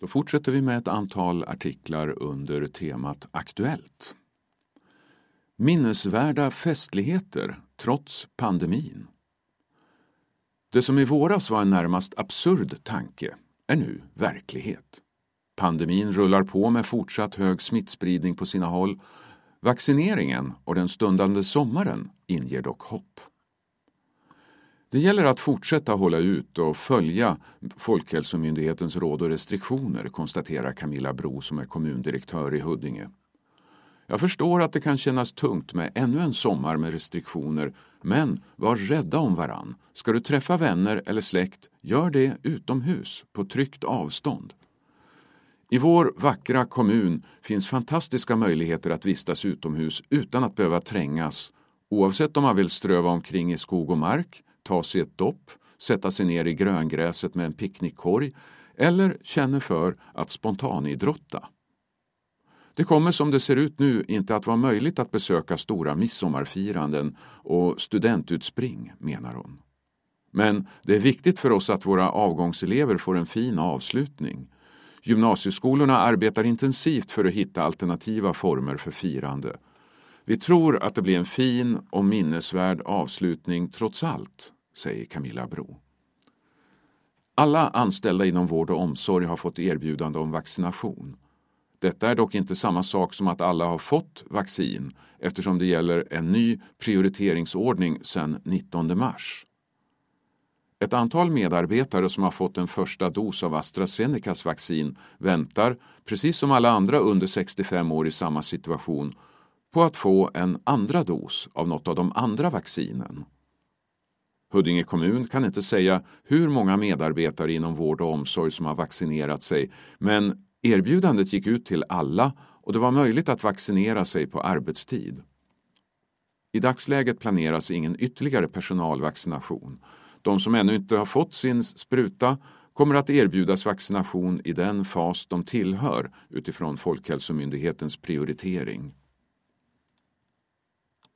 Då fortsätter vi med ett antal artiklar under temat Aktuellt. Minnesvärda festligheter trots pandemin. Det som i våras var en närmast absurd tanke är nu verklighet. Pandemin rullar på med fortsatt hög smittspridning på sina håll. Vaccineringen och den stundande sommaren inger dock hopp. Det gäller att fortsätta hålla ut och följa Folkhälsomyndighetens råd och restriktioner, konstaterar Camilla Bro som är kommundirektör i Huddinge. Jag förstår att det kan kännas tungt med ännu en sommar med restriktioner, men var rädda om varann. Ska du träffa vänner eller släkt, gör det utomhus, på tryggt avstånd. I vår vackra kommun finns fantastiska möjligheter att vistas utomhus utan att behöva trängas, oavsett om man vill ströva omkring i skog och mark, ta sig ett dopp, sätta sig ner i gröngräset med en picknickkorg eller känner för att spontanidrotta. Det kommer som det ser ut nu inte att vara möjligt att besöka stora midsommarfiranden och studentutspring, menar hon. Men det är viktigt för oss att våra avgångselever får en fin avslutning. Gymnasieskolorna arbetar intensivt för att hitta alternativa former för firande. Vi tror att det blir en fin och minnesvärd avslutning trots allt, säger Camilla Bro. Alla anställda inom vård och omsorg har fått erbjudande om vaccination. Detta är dock inte samma sak som att alla har fått vaccin eftersom det gäller en ny prioriteringsordning sedan 19 mars. Ett antal medarbetare som har fått en första dos av AstraZenecas vaccin väntar, precis som alla andra under 65 år i samma situation, på att få en andra dos av något av de andra vaccinen. Huddinge kommun kan inte säga hur många medarbetare inom vård och omsorg som har vaccinerat sig, men erbjudandet gick ut till alla och det var möjligt att vaccinera sig på arbetstid. I dagsläget planeras ingen ytterligare personalvaccination. De som ännu inte har fått sin spruta kommer att erbjudas vaccination i den fas de tillhör utifrån Folkhälsomyndighetens prioritering.